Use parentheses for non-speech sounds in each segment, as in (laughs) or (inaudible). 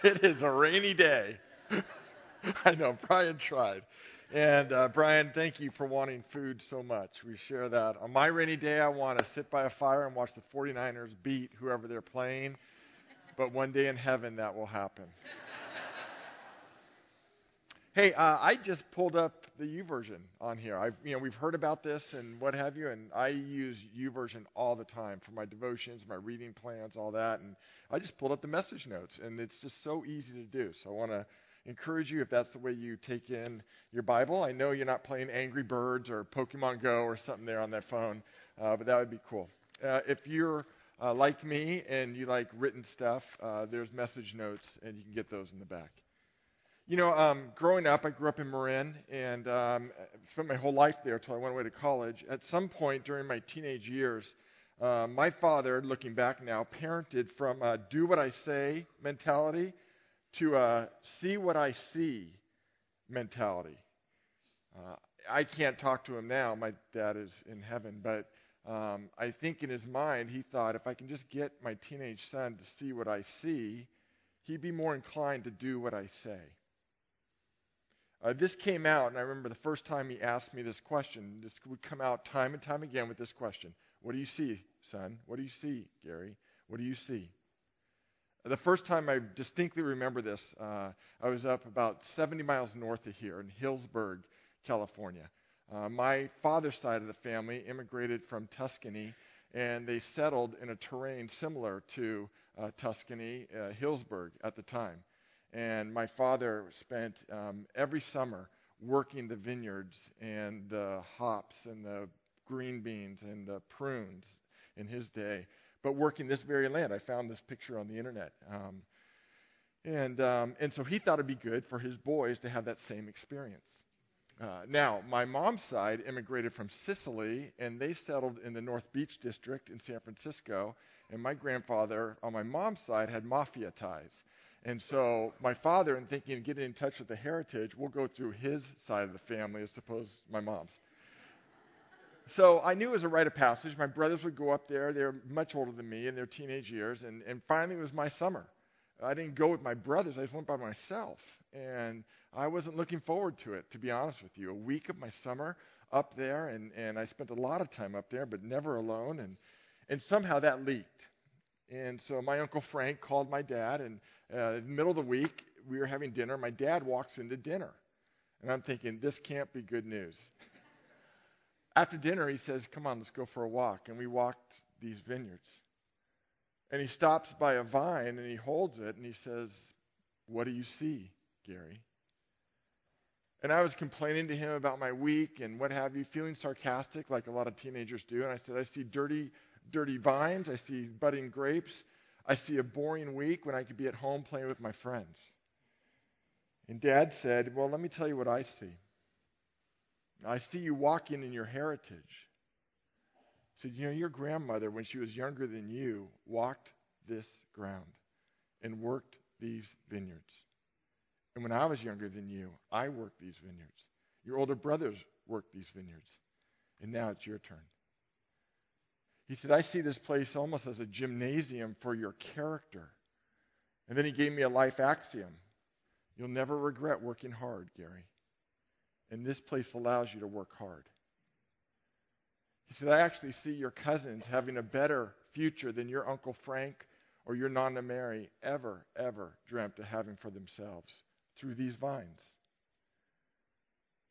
(laughs) it is a rainy day. (laughs) I know, Brian tried. And uh, Brian, thank you for wanting food so much. We share that. On my rainy day, I want to sit by a fire and watch the 49ers beat whoever they're playing. But one day in heaven, that will happen. (laughs) hey, uh, I just pulled up the YouVersion on here. I've, you know, we've heard about this and what have you, and I use YouVersion all the time for my devotions, my reading plans, all that. And I just pulled up the message notes, and it's just so easy to do. So I want to encourage you if that's the way you take in your Bible. I know you're not playing Angry Birds or Pokemon Go or something there on that phone, uh, but that would be cool. Uh, if you're uh, like me and you like written stuff, uh, there's message notes, and you can get those in the back. You know, um, growing up, I grew up in Marin and um, spent my whole life there until I went away to college. At some point during my teenage years, uh, my father, looking back now, parented from a do what I say mentality to a see what I see mentality. Uh, I can't talk to him now. My dad is in heaven, but um, I think in his mind he thought if I can just get my teenage son to see what I see, he'd be more inclined to do what I say. Uh, this came out, and I remember the first time he asked me this question. This would come out time and time again with this question What do you see, son? What do you see, Gary? What do you see? The first time I distinctly remember this, uh, I was up about 70 miles north of here in Healdsburg, California. Uh, my father's side of the family immigrated from Tuscany, and they settled in a terrain similar to uh, Tuscany, uh, Healdsburg at the time. And my father spent um, every summer working the vineyards and the hops and the green beans and the prunes in his day but working this very land. I found this picture on the internet. Um, and, um, and so he thought it'd be good for his boys to have that same experience. Uh, now, my mom's side immigrated from Sicily, and they settled in the North Beach district in San Francisco. And my grandfather, on my mom's side, had mafia ties. And so my father, in thinking of getting in touch with the heritage, will go through his side of the family as opposed to my mom's so I knew it was a rite of passage. My brothers would go up there. They're much older than me in their teenage years. And, and finally, it was my summer. I didn't go with my brothers. I just went by myself. And I wasn't looking forward to it, to be honest with you. A week of my summer up there, and, and I spent a lot of time up there, but never alone. And, and somehow that leaked. And so my Uncle Frank called my dad, and uh, in the middle of the week, we were having dinner. My dad walks into dinner. And I'm thinking, this can't be good news. (laughs) After dinner, he says, Come on, let's go for a walk. And we walked these vineyards. And he stops by a vine and he holds it and he says, What do you see, Gary? And I was complaining to him about my week and what have you, feeling sarcastic like a lot of teenagers do. And I said, I see dirty, dirty vines. I see budding grapes. I see a boring week when I could be at home playing with my friends. And dad said, Well, let me tell you what I see. I see you walking in your heritage. He Said, you know, your grandmother, when she was younger than you, walked this ground and worked these vineyards. And when I was younger than you, I worked these vineyards. Your older brothers worked these vineyards. And now it's your turn. He said, I see this place almost as a gymnasium for your character. And then he gave me a life axiom You'll never regret working hard, Gary. And this place allows you to work hard. He said, I actually see your cousins having a better future than your Uncle Frank or your Nonna Mary ever, ever dreamt of having for themselves through these vines.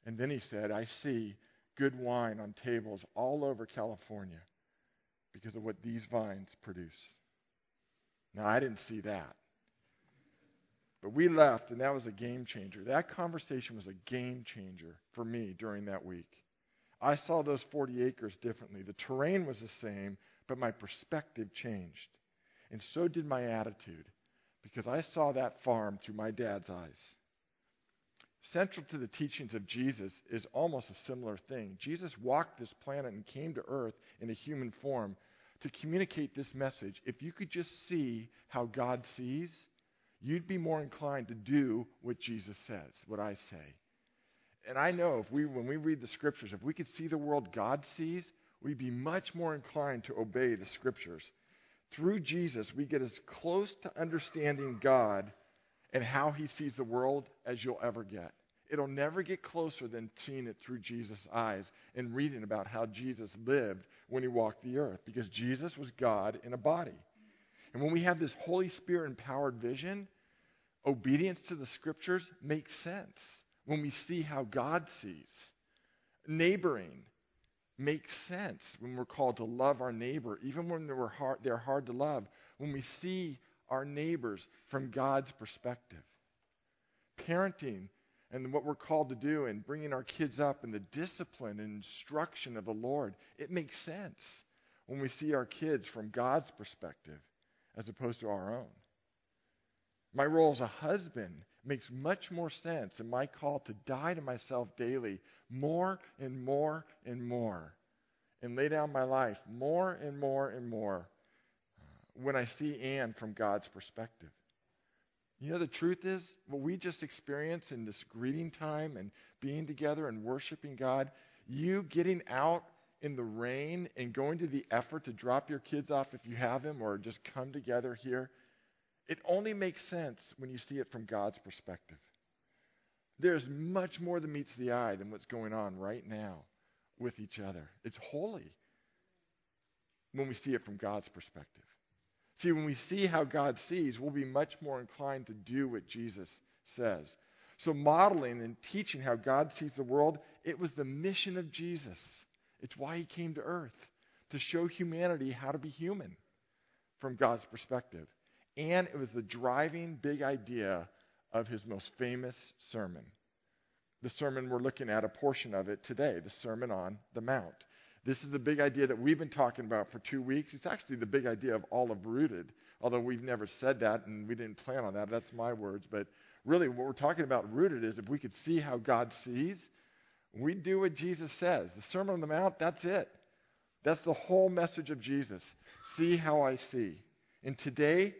And then he said, I see good wine on tables all over California because of what these vines produce. Now, I didn't see that. But we left, and that was a game changer. That conversation was a game changer for me during that week. I saw those 40 acres differently. The terrain was the same, but my perspective changed. And so did my attitude, because I saw that farm through my dad's eyes. Central to the teachings of Jesus is almost a similar thing. Jesus walked this planet and came to earth in a human form to communicate this message. If you could just see how God sees, you'd be more inclined to do what Jesus says, what I say. And I know if we, when we read the scriptures, if we could see the world God sees, we'd be much more inclined to obey the scriptures. Through Jesus, we get as close to understanding God and how he sees the world as you'll ever get. It'll never get closer than seeing it through Jesus' eyes and reading about how Jesus lived when he walked the earth because Jesus was God in a body. And when we have this Holy Spirit empowered vision, obedience to the scriptures makes sense when we see how God sees. Neighboring makes sense when we're called to love our neighbor, even when they're hard, they're hard to love, when we see our neighbors from God's perspective. Parenting and what we're called to do and bringing our kids up and the discipline and instruction of the Lord, it makes sense when we see our kids from God's perspective as opposed to our own. My role as a husband makes much more sense in my call to die to myself daily more and more and more and lay down my life more and more and more uh, when I see Anne from God's perspective. You know, the truth is, what we just experienced in this greeting time and being together and worshiping God, you getting out in the rain and going to the effort to drop your kids off if you have them or just come together here, it only makes sense when you see it from God's perspective. There's much more that meets the eye than what's going on right now with each other. It's holy when we see it from God's perspective. See, when we see how God sees, we'll be much more inclined to do what Jesus says. So, modeling and teaching how God sees the world, it was the mission of Jesus. It's why he came to earth, to show humanity how to be human from God's perspective. And it was the driving big idea of his most famous sermon. The sermon we're looking at, a portion of it today, the Sermon on the Mount. This is the big idea that we've been talking about for two weeks. It's actually the big idea of all of Rooted, although we've never said that and we didn't plan on that. That's my words. But really, what we're talking about Rooted is if we could see how God sees, we do what Jesus says. The Sermon on the Mount, that's it. That's the whole message of Jesus. See how I see. And today,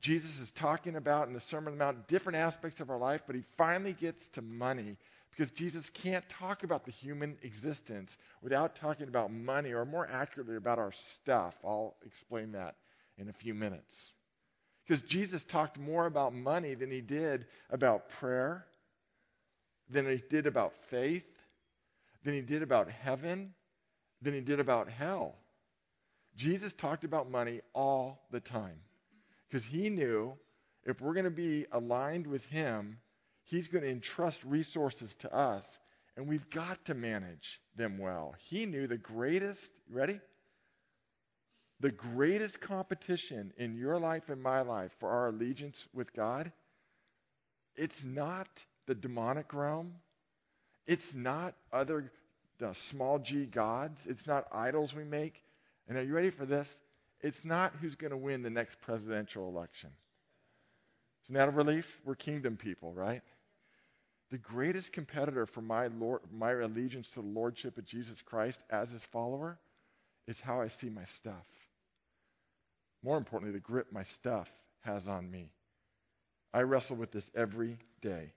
Jesus is talking about in the Sermon on the Mount different aspects of our life, but he finally gets to money because Jesus can't talk about the human existence without talking about money, or more accurately, about our stuff. I'll explain that in a few minutes. Because Jesus talked more about money than he did about prayer, than he did about faith, than he did about heaven, than he did about hell. Jesus talked about money all the time because he knew if we're going to be aligned with him, He's going to entrust resources to us, and we've got to manage them well. He knew the greatest, ready? The greatest competition in your life and my life for our allegiance with God, it's not the demonic realm. It's not other uh, small g gods. It's not idols we make. And are you ready for this? It's not who's going to win the next presidential election. Isn't that a relief? We're kingdom people, right? The greatest competitor for my, Lord, my allegiance to the Lordship of Jesus Christ as his follower is how I see my stuff. More importantly, the grip my stuff has on me. I wrestle with this every day.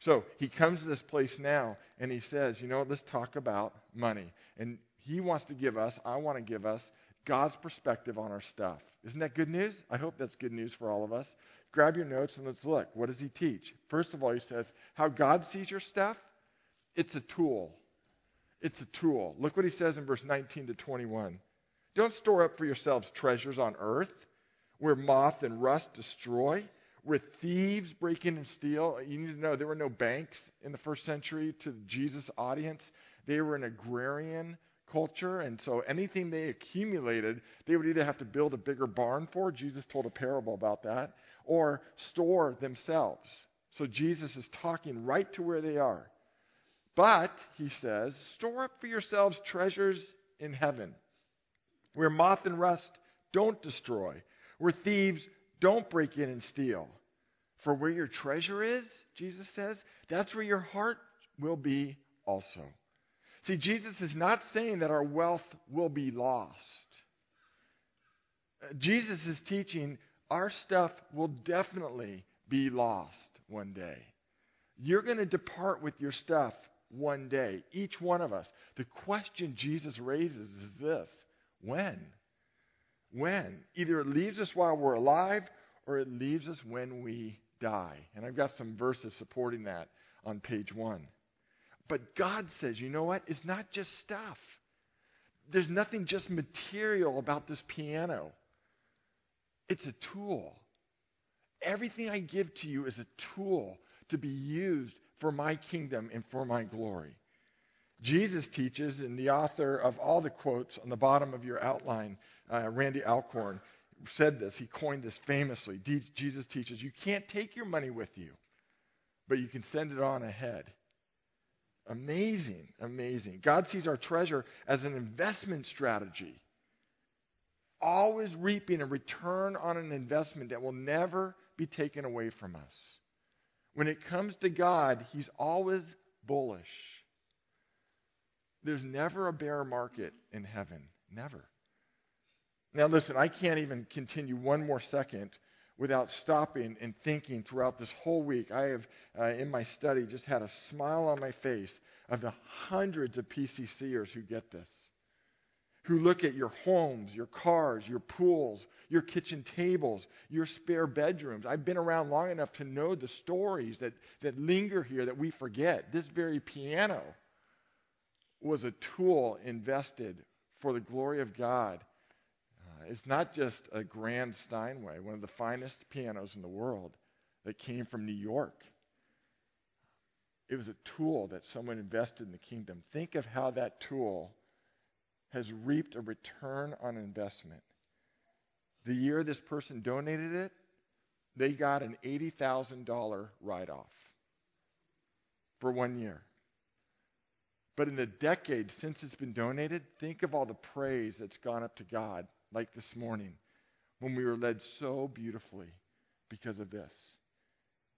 So he comes to this place now and he says, You know, let's talk about money. And he wants to give us, I want to give us, God's perspective on our stuff. Isn't that good news? I hope that's good news for all of us. Grab your notes and let's look. What does he teach? First of all, he says, how God sees your stuff, it's a tool. It's a tool. Look what he says in verse 19 to 21. Don't store up for yourselves treasures on earth where moth and rust destroy, where thieves break in and steal. You need to know there were no banks in the first century to Jesus' audience. They were an agrarian culture, and so anything they accumulated, they would either have to build a bigger barn for. Jesus told a parable about that or store themselves. So Jesus is talking right to where they are. But, he says, store up for yourselves treasures in heaven, where moth and rust don't destroy, where thieves don't break in and steal. For where your treasure is, Jesus says, that's where your heart will be also. See, Jesus is not saying that our wealth will be lost. Uh, Jesus is teaching our stuff will definitely be lost one day. You're going to depart with your stuff one day, each one of us. The question Jesus raises is this when? When? Either it leaves us while we're alive or it leaves us when we die. And I've got some verses supporting that on page one. But God says, you know what? It's not just stuff. There's nothing just material about this piano. It's a tool. Everything I give to you is a tool to be used for my kingdom and for my glory. Jesus teaches, and the author of all the quotes on the bottom of your outline, uh, Randy Alcorn, said this. He coined this famously. D- Jesus teaches, you can't take your money with you, but you can send it on ahead. Amazing, amazing. God sees our treasure as an investment strategy, always reaping a return on an investment that will never be taken away from us. When it comes to God, He's always bullish. There's never a bear market in heaven. Never. Now, listen, I can't even continue one more second without stopping and thinking throughout this whole week. I have, uh, in my study, just had a smile on my face of the hundreds of PCCers who get this, who look at your homes, your cars, your pools, your kitchen tables, your spare bedrooms. I've been around long enough to know the stories that, that linger here that we forget. This very piano was a tool invested for the glory of God. Uh, it's not just a grand Steinway, one of the finest pianos in the world that came from New York. It was a tool that someone invested in the kingdom. Think of how that tool has reaped a return on investment. The year this person donated it, they got an $80,000 write off for one year. But in the decades since it's been donated, think of all the praise that's gone up to God, like this morning, when we were led so beautifully because of this.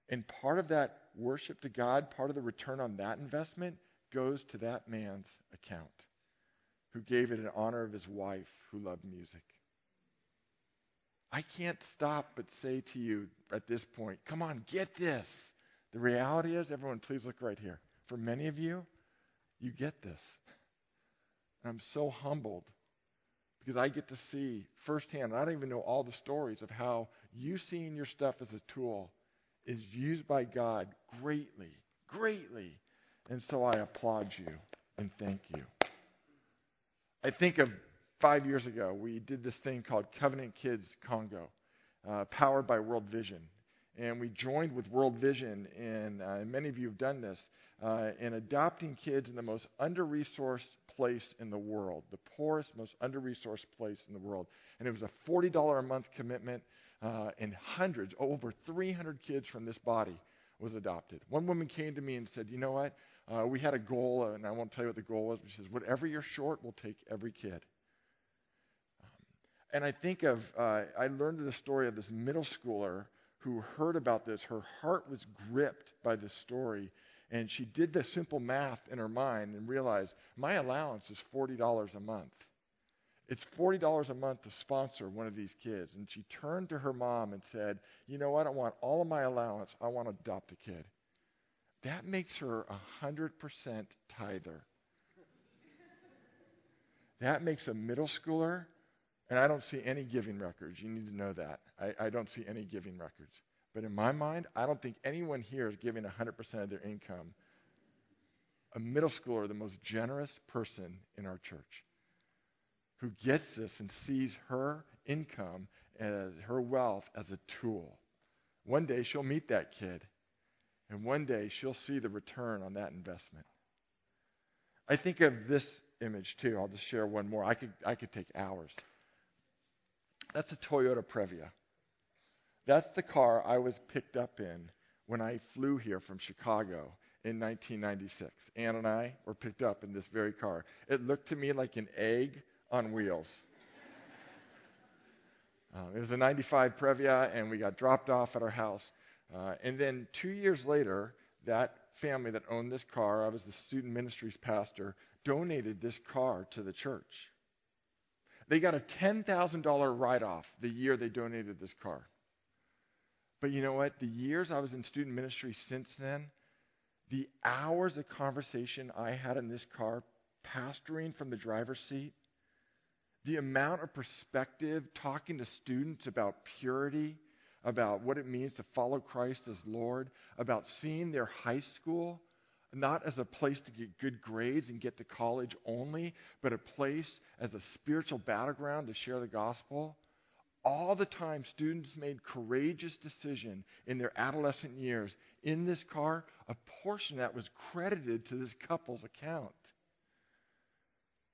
And part of that worship to God, part of the return on that investment, goes to that man's account who gave it in honor of his wife who loved music. I can't stop but say to you at this point, come on, get this. The reality is, everyone, please look right here. For many of you, you get this. And I'm so humbled because I get to see firsthand, I don't even know all the stories of how you seeing your stuff as a tool is used by God greatly, greatly. And so I applaud you and thank you. I think of five years ago, we did this thing called Covenant Kids Congo, uh, powered by World Vision. And we joined with World Vision, and, uh, and many of you have done this, uh, in adopting kids in the most under resourced place in the world, the poorest, most under resourced place in the world. And it was a $40 a month commitment, uh, and hundreds, over 300 kids from this body was adopted. One woman came to me and said, You know what? Uh, we had a goal, and I won't tell you what the goal was, but she says, Whatever you're short, we'll take every kid. Um, and I think of, uh, I learned the story of this middle schooler who heard about this. Her heart was gripped by this story, and she did the simple math in her mind and realized my allowance is $40 a month. It's $40 a month to sponsor one of these kids. And she turned to her mom and said, You know? I don't want all of my allowance. I want to adopt a kid. That makes her a 100% tither. that makes a middle schooler, and I don't see any giving records. You need to know that. I, I don't see any giving records. But in my mind, I don't think anyone here is giving 100% of their income. A middle schooler, the most generous person in our church, who gets this and sees her income as her wealth as a tool. One day she'll meet that kid, and one day she'll see the return on that investment. I think of this image too. I'll just share one more. I could, I could take hours. That's a Toyota Previa. That's the car I was picked up in when I flew here from Chicago in 1996. Ann and I were picked up in this very car. It looked to me like an egg on wheels. (laughs) Uh, it was a 95 Previa, and we got dropped off at our house. Uh, and then two years later, that family that owned this car, I was the student ministries pastor, donated this car to the church. They got a $10,000 write off the year they donated this car. But you know what? The years I was in student ministry since then, the hours of conversation I had in this car, pastoring from the driver's seat, the amount of perspective, talking to students about purity, about what it means to follow Christ as Lord, about seeing their high school not as a place to get good grades and get to college only, but a place as a spiritual battleground to share the gospel. All the time, students made courageous decision in their adolescent years. In this car, a portion that was credited to this couple's account.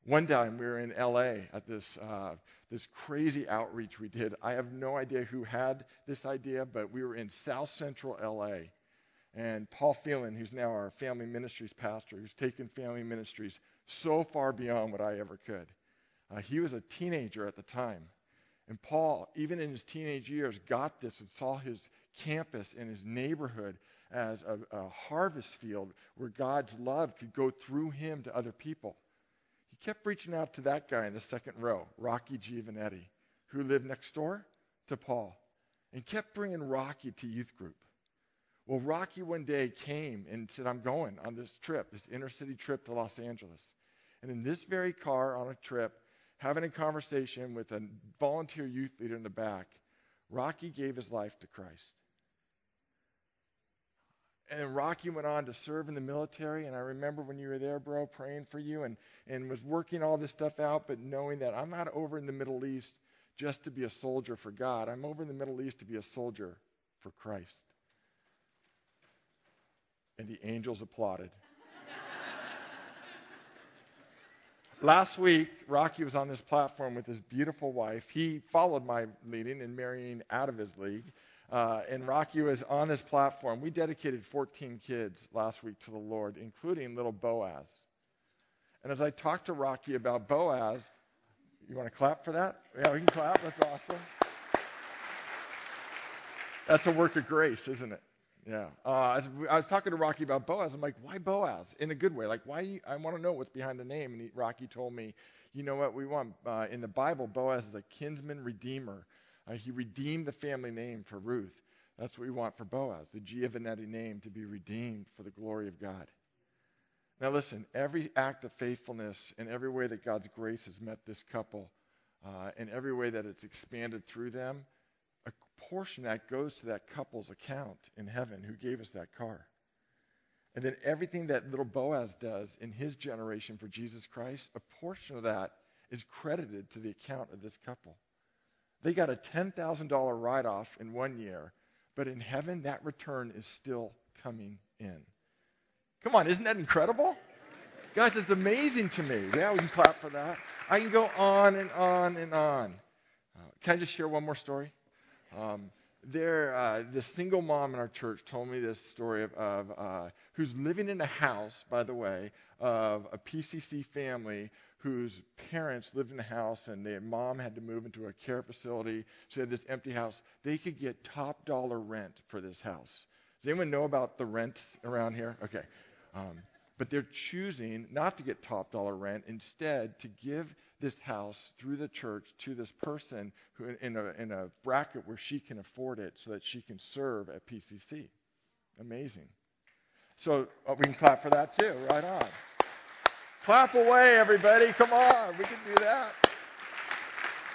One time we were in LA at this, uh, this crazy outreach we did. I have no idea who had this idea, but we were in South Central LA. And Paul Phelan, who's now our family ministries pastor, who's taken family ministries so far beyond what I ever could. Uh, he was a teenager at the time. And Paul, even in his teenage years, got this and saw his campus and his neighborhood as a, a harvest field where God's love could go through him to other people. He kept reaching out to that guy in the second row, Rocky Giovanetti, who lived next door to Paul, and kept bringing Rocky to youth group. Well, Rocky one day came and said, I'm going on this trip, this inner city trip to Los Angeles. And in this very car on a trip, having a conversation with a volunteer youth leader in the back, Rocky gave his life to Christ. And then Rocky went on to serve in the military. And I remember when you were there, bro, praying for you and, and was working all this stuff out, but knowing that I'm not over in the Middle East just to be a soldier for God. I'm over in the Middle East to be a soldier for Christ. And the angels applauded. (laughs) Last week, Rocky was on this platform with his beautiful wife. He followed my leading in marrying out of his league. Uh, and Rocky was on this platform. We dedicated 14 kids last week to the Lord, including little Boaz. And as I talked to Rocky about Boaz, you want to clap for that? Yeah, we can clap. That's awesome. That's a work of grace, isn't it? Yeah. Uh, I was talking to Rocky about Boaz. I'm like, why Boaz? In a good way. Like, why? You, I want to know what's behind the name. And he, Rocky told me, you know what? We want uh, in the Bible, Boaz is a kinsman redeemer. Uh, he redeemed the family name for Ruth. That's what we want for Boaz, the Giovanetti name to be redeemed for the glory of God. Now, listen, every act of faithfulness and every way that God's grace has met this couple, uh, and every way that it's expanded through them, a portion that goes to that couple's account in heaven who gave us that car. And then everything that little Boaz does in his generation for Jesus Christ, a portion of that is credited to the account of this couple. They got a $10,000 write off in one year, but in heaven, that return is still coming in. Come on, isn't that incredible? Guys, it's amazing to me. Yeah, we can clap for that. I can go on and on and on. Uh, can I just share one more story? Um, there, uh, this single mom in our church told me this story of, of uh, who's living in a house, by the way, of a PCC family whose parents lived in a house and their mom had to move into a care facility. She had this empty house. They could get top dollar rent for this house. Does anyone know about the rents around here? Okay. Um, but they're choosing not to get top dollar rent, instead to give this house through the church to this person who in a, in a bracket where she can afford it so that she can serve at PCC. Amazing. So uh, we can clap for that too. Right on. clap away, everybody. Come on. We can do that.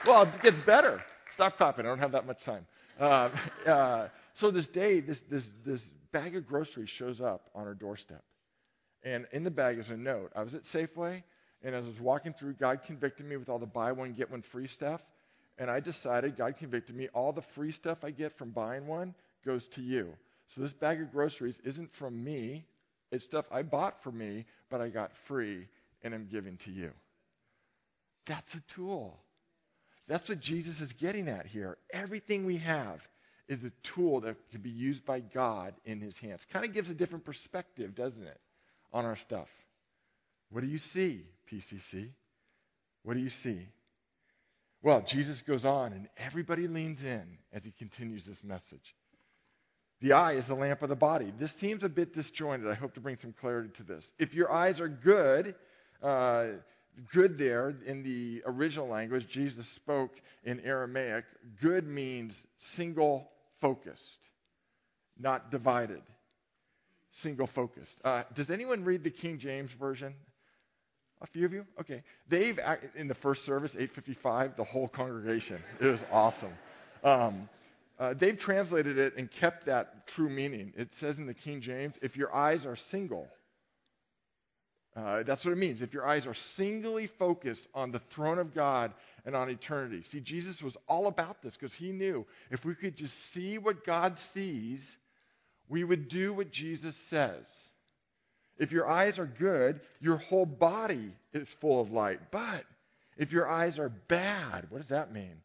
Well, it gets better. Stop clapping. I don't have that much time. Uh, uh, so this day, this, this, this bag of groceries shows up on our doorstep. And in the bag is a note. I was at Safeway, and as I was walking through, God convicted me with all the buy one, get one free stuff. And I decided, God convicted me, all the free stuff I get from buying one goes to you. So this bag of groceries isn't from me. It's stuff I bought for me, but I got free and I'm giving to you. That's a tool. That's what Jesus is getting at here. Everything we have is a tool that can be used by God in his hands. Kind of gives a different perspective, doesn't it? on our stuff. What do you see, PCC? What do you see? Well, Jesus goes on, and everybody leans in as he continues this message. The eye is the lamp of the body. This seems a bit disjointed. I hope to bring some clarity to this. If your eyes are good, uh, good there in the original language, Jesus spoke in Aramaic. Good means single focused, not divided single focused. Uh, does anyone read the King James Version? A few of you? Okay. They've, in the first service, 855, the whole congregation. It was awesome. Um, Uh, they've translated it and kept that true meaning. It says in the King James, if your eyes are single, uh, that's what it means. If your eyes are singly focused on the throne of God and on eternity. See, Jesus was all about this because he knew if we could just see what God sees, we would do what Jesus says. If your eyes are good, your whole body is full of light. But if your eyes are bad, what does that mean?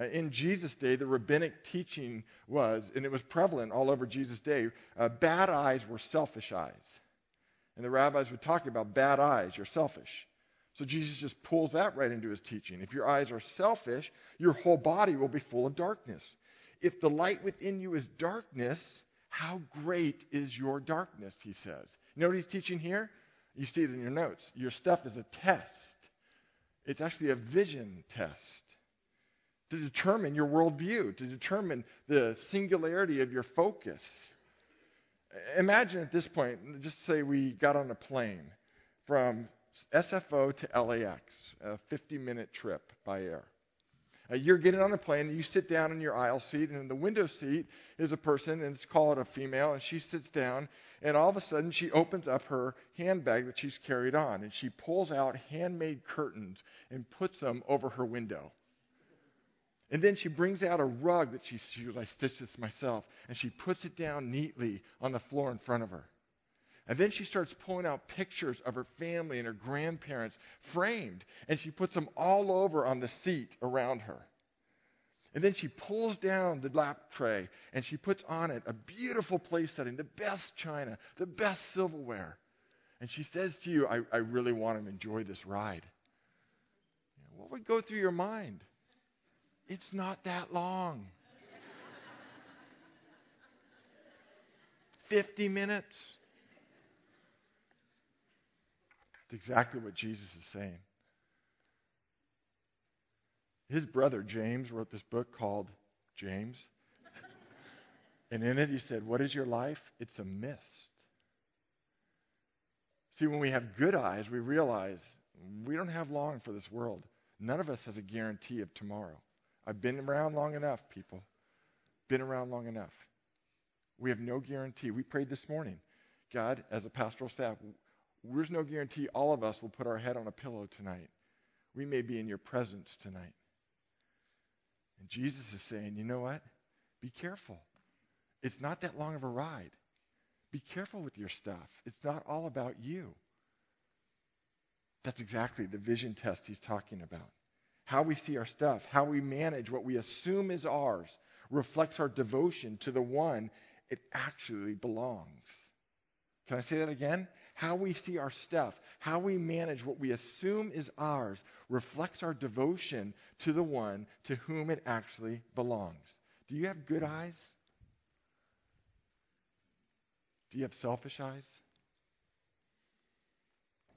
Uh, in Jesus' day, the rabbinic teaching was, and it was prevalent all over Jesus' day, uh, bad eyes were selfish eyes. And the rabbis would talk about bad eyes, you're selfish. So Jesus just pulls that right into his teaching. If your eyes are selfish, your whole body will be full of darkness. If the light within you is darkness, how great is your darkness, he says. You know what he's teaching here? You see it in your notes. Your stuff is a test. It's actually a vision test to determine your worldview, to determine the singularity of your focus. Imagine at this point, just say we got on a plane from SFO to LAX, a 50 minute trip by air. Uh, you're getting on a plane, and you sit down in your aisle seat, and in the window seat is a person, and it's called a female, and she sits down, and all of a sudden she opens up her handbag that she's carried on, and she pulls out handmade curtains and puts them over her window. And then she brings out a rug that she, she I stitched this myself, and she puts it down neatly on the floor in front of her. And then she starts pulling out pictures of her family and her grandparents framed, and she puts them all over on the seat around her. And then she pulls down the lap tray and she puts on it a beautiful place setting, the best china, the best silverware. And she says to you, I, I really want to enjoy this ride. What would go through your mind? It's not that long. (laughs) 50 minutes. It's exactly what Jesus is saying. His brother James wrote this book called James. (laughs) and in it he said, What is your life? It's a mist. See, when we have good eyes, we realize we don't have long for this world. None of us has a guarantee of tomorrow. I've been around long enough, people. Been around long enough. We have no guarantee. We prayed this morning. God, as a pastoral staff, there's no guarantee all of us will put our head on a pillow tonight. We may be in your presence tonight. And Jesus is saying, you know what? Be careful. It's not that long of a ride. Be careful with your stuff. It's not all about you. That's exactly the vision test he's talking about how we see our stuff, how we manage what we assume is ours, reflects our devotion to the one it actually belongs. Can I say that again? How we see our stuff, how we manage what we assume is ours, reflects our devotion to the one to whom it actually belongs. Do you have good eyes? Do you have selfish eyes?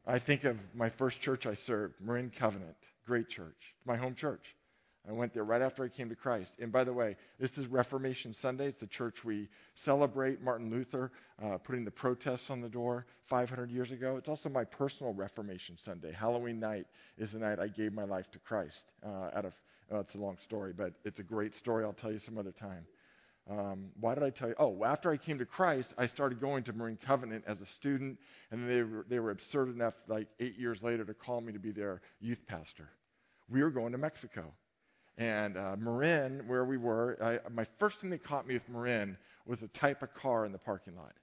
I think of my first church I served, Marin Covenant. Great church. My home church. I went there right after I came to Christ. And by the way, this is Reformation Sunday. It's the church we celebrate Martin Luther uh, putting the protests on the door 500 years ago. It's also my personal Reformation Sunday. Halloween night is the night I gave my life to Christ. Uh, out of well, it's a long story, but it's a great story. I'll tell you some other time. Um, why did I tell you? Oh, after I came to Christ, I started going to Marin Covenant as a student, and they were, they were absurd enough, like eight years later, to call me to be their youth pastor we were going to Mexico. And uh, Marin, where we were, I, my first thing that caught me with Marin was the type of car in the parking lot.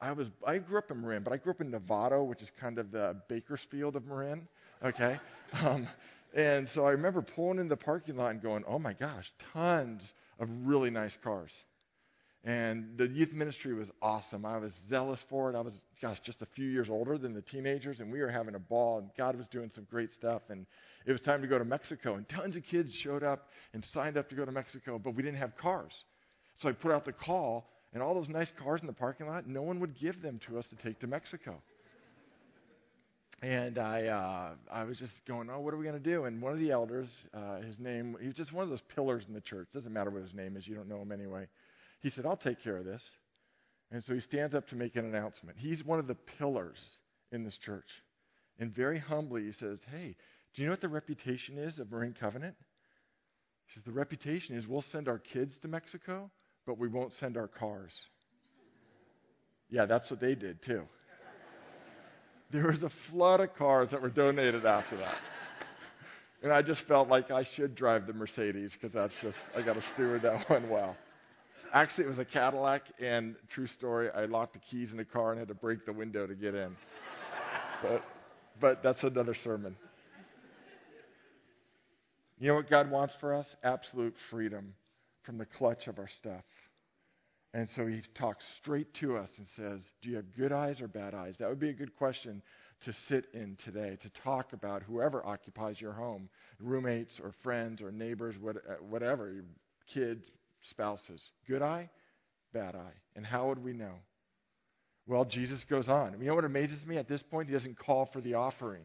I was I grew up in Marin, but I grew up in Novato, which is kind of the Bakersfield of Marin. Okay, (laughs) um, and so I remember pulling in the parking lot and going, "Oh my gosh, tons of really nice cars." And the youth ministry was awesome. I was zealous for it. I was, gosh, just a few years older than the teenagers, and we were having a ball, and God was doing some great stuff. And it was time to go to Mexico, and tons of kids showed up and signed up to go to Mexico, but we didn't have cars. So I put out the call, and all those nice cars in the parking lot, no one would give them to us to take to Mexico. And I, uh, I was just going, oh, what are we going to do? And one of the elders, uh, his name, he was just one of those pillars in the church. Doesn't matter what his name is, you don't know him anyway. He said, I'll take care of this. And so he stands up to make an announcement. He's one of the pillars in this church. And very humbly, he says, Hey, do you know what the reputation is of Marin Covenant? He says, The reputation is we'll send our kids to Mexico, but we won't send our cars. Yeah, that's what they did too. There was a flood of cars that were donated after that. And I just felt like I should drive the Mercedes because that's just, I got to steward that (laughs) one well. Actually, it was a Cadillac, and true story, I locked the keys in the car and had to break the window to get in. But, but that's another sermon. You know what God wants for us? Absolute freedom from the clutch of our stuff. And so he talks straight to us and says, Do you have good eyes or bad eyes? That would be a good question to sit in today, to talk about whoever occupies your home roommates or friends or neighbors, whatever, kids, spouses. Good eye, bad eye. And how would we know? Well, Jesus goes on. You know what amazes me? At this point, he doesn't call for the offering.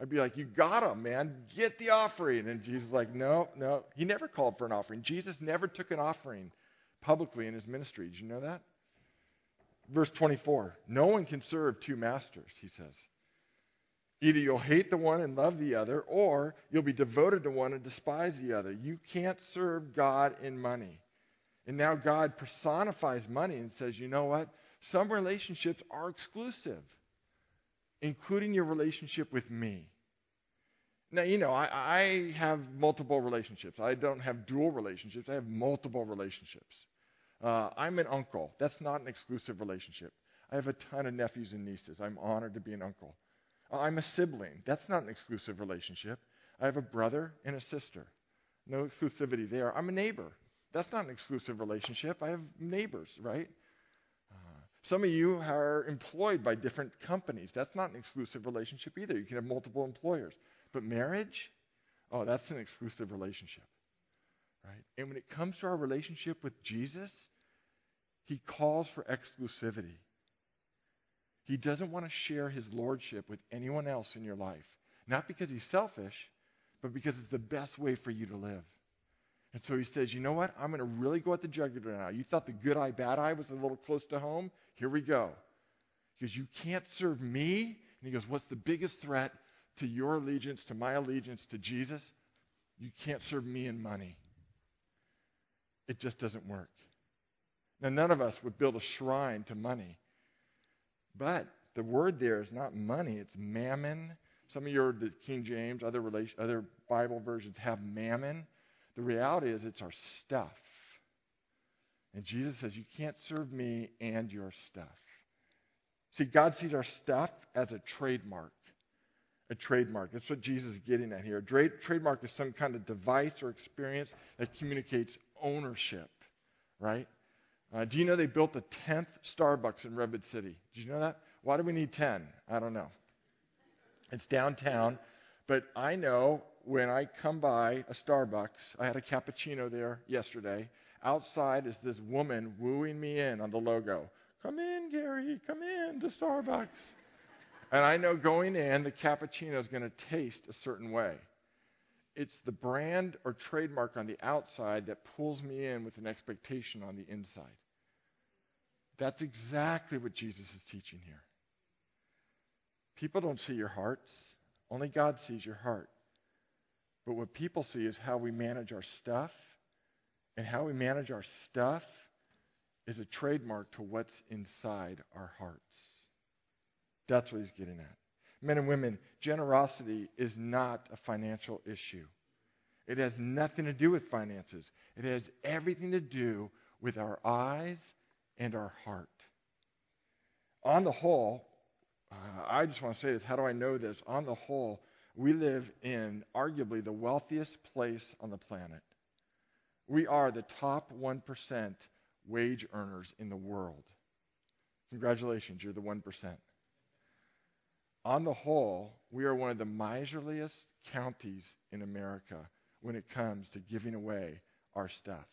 I'd be like, You got him, man. Get the offering. And Jesus is like, No, no. He never called for an offering. Jesus never took an offering publicly in his ministry. Did you know that? Verse 24 No one can serve two masters, he says. Either you'll hate the one and love the other, or you'll be devoted to one and despise the other. You can't serve God in money. And now God personifies money and says, you know what? Some relationships are exclusive, including your relationship with me. Now, you know, I, I have multiple relationships. I don't have dual relationships, I have multiple relationships. Uh, I'm an uncle. That's not an exclusive relationship. I have a ton of nephews and nieces. I'm honored to be an uncle. Uh, I'm a sibling. That's not an exclusive relationship. I have a brother and a sister. No exclusivity there. I'm a neighbor. That's not an exclusive relationship. I have neighbors, right? Uh, some of you are employed by different companies. That's not an exclusive relationship either. You can have multiple employers. But marriage, oh, that's an exclusive relationship. Right? And when it comes to our relationship with Jesus, he calls for exclusivity. He doesn't want to share his lordship with anyone else in your life. Not because he's selfish, but because it's the best way for you to live. And so he says, you know what? I'm going to really go at the jugular now. You thought the good eye, bad eye was a little close to home? Here we go. Because you can't serve me. And he goes, what's the biggest threat to your allegiance, to my allegiance, to Jesus? You can't serve me in money. It just doesn't work. Now, none of us would build a shrine to money. But the word there is not money, it's mammon. Some of your the King James, other, relation, other Bible versions have mammon. The reality is it's our stuff. And Jesus says, You can't serve me and your stuff. See, God sees our stuff as a trademark. A trademark. That's what Jesus is getting at here. A tra- trademark is some kind of device or experience that communicates ownership, right? Uh, do you know they built the 10th Starbucks in Redwood City? Did you know that? Why do we need 10? I don't know. It's downtown, but I know when I come by a Starbucks, I had a cappuccino there yesterday. Outside is this woman wooing me in on the logo. Come in, Gary, come in to Starbucks. And I know going in, the cappuccino is going to taste a certain way. It's the brand or trademark on the outside that pulls me in with an expectation on the inside. That's exactly what Jesus is teaching here. People don't see your hearts, only God sees your heart. But what people see is how we manage our stuff, and how we manage our stuff is a trademark to what's inside our hearts. That's what he's getting at. Men and women, generosity is not a financial issue. It has nothing to do with finances. It has everything to do with our eyes and our heart. On the whole, uh, I just want to say this. How do I know this? On the whole, we live in arguably the wealthiest place on the planet. We are the top 1% wage earners in the world. Congratulations, you're the 1%. On the whole, we are one of the miserliest counties in America when it comes to giving away our stuff.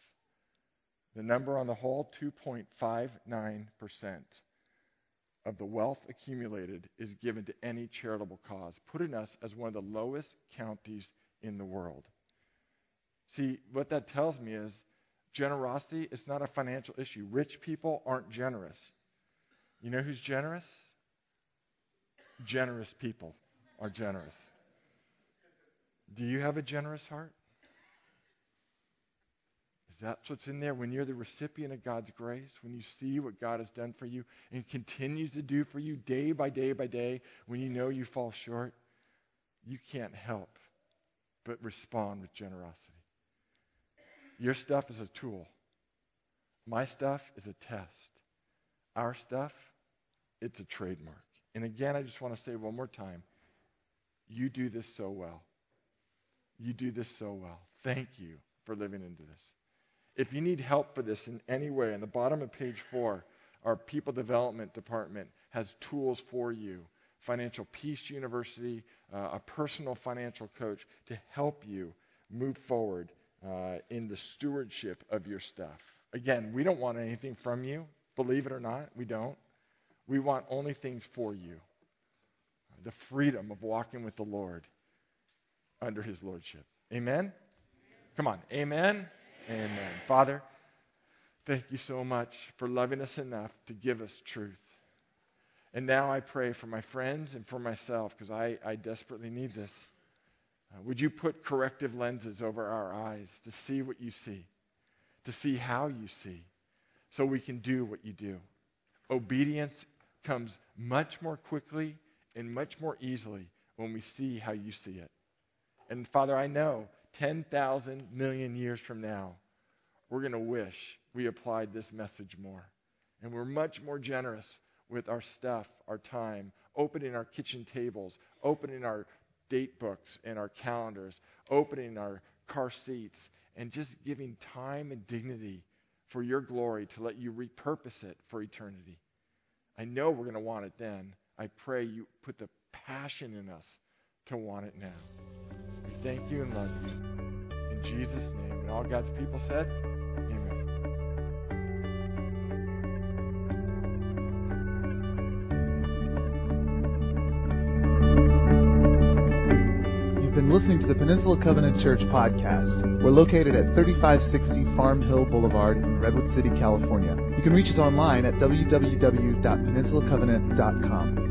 The number on the whole, 2.59% of the wealth accumulated is given to any charitable cause, putting us as one of the lowest counties in the world. See, what that tells me is generosity is not a financial issue. Rich people aren't generous. You know who's generous? Generous people are generous. Do you have a generous heart? That's what's in there. When you're the recipient of God's grace, when you see what God has done for you and continues to do for you day by day by day, when you know you fall short, you can't help but respond with generosity. Your stuff is a tool. My stuff is a test. Our stuff, it's a trademark. And again, I just want to say one more time you do this so well. You do this so well. Thank you for living into this. If you need help for this in any way, in the bottom of page four, our people development department has tools for you. Financial Peace University, uh, a personal financial coach to help you move forward uh, in the stewardship of your stuff. Again, we don't want anything from you. Believe it or not, we don't. We want only things for you the freedom of walking with the Lord under his lordship. Amen? Come on. Amen? Amen. Father, thank you so much for loving us enough to give us truth. And now I pray for my friends and for myself because I, I desperately need this. Uh, would you put corrective lenses over our eyes to see what you see, to see how you see, so we can do what you do? Obedience comes much more quickly and much more easily when we see how you see it. And Father, I know 10,000 million years from now, we're going to wish we applied this message more. And we're much more generous with our stuff, our time, opening our kitchen tables, opening our date books and our calendars, opening our car seats, and just giving time and dignity for your glory to let you repurpose it for eternity. I know we're going to want it then. I pray you put the passion in us to want it now. Thank you and love you. In Jesus' name. And all God's people said, Amen. You've been listening to the Peninsula Covenant Church podcast. We're located at 3560 Farm Hill Boulevard in Redwood City, California. You can reach us online at www.peninsulacovenant.com.